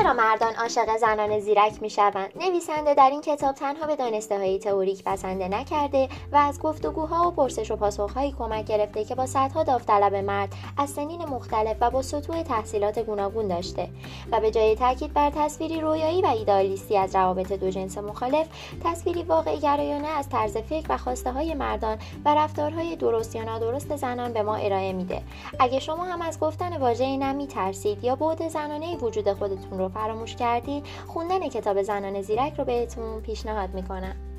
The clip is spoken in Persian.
چرا مردان عاشق زنان زیرک می‌شوند؟ نویسنده در این کتاب تنها به دانسته های تئوریک بسنده نکرده و از گفتگوها و پرسش و پاسخهایی کمک گرفته که با صدها داوطلب مرد از سنین مختلف و با سطوح تحصیلات گوناگون داشته و به جای تاکید بر تصویری رویایی و ایدالیستی از روابط دو جنس مخالف تصویری واقعی گرایانه از طرز فکر و خواسته های مردان و رفتارهای درست یا نادرست زنان به ما ارائه میده. اگه شما هم از گفتن واژه نمی ترسید یا بعد زنانه وجود خودتون رو فراموش کردید خوندن کتاب زنان زیرک رو بهتون پیشنهاد می‌کنم.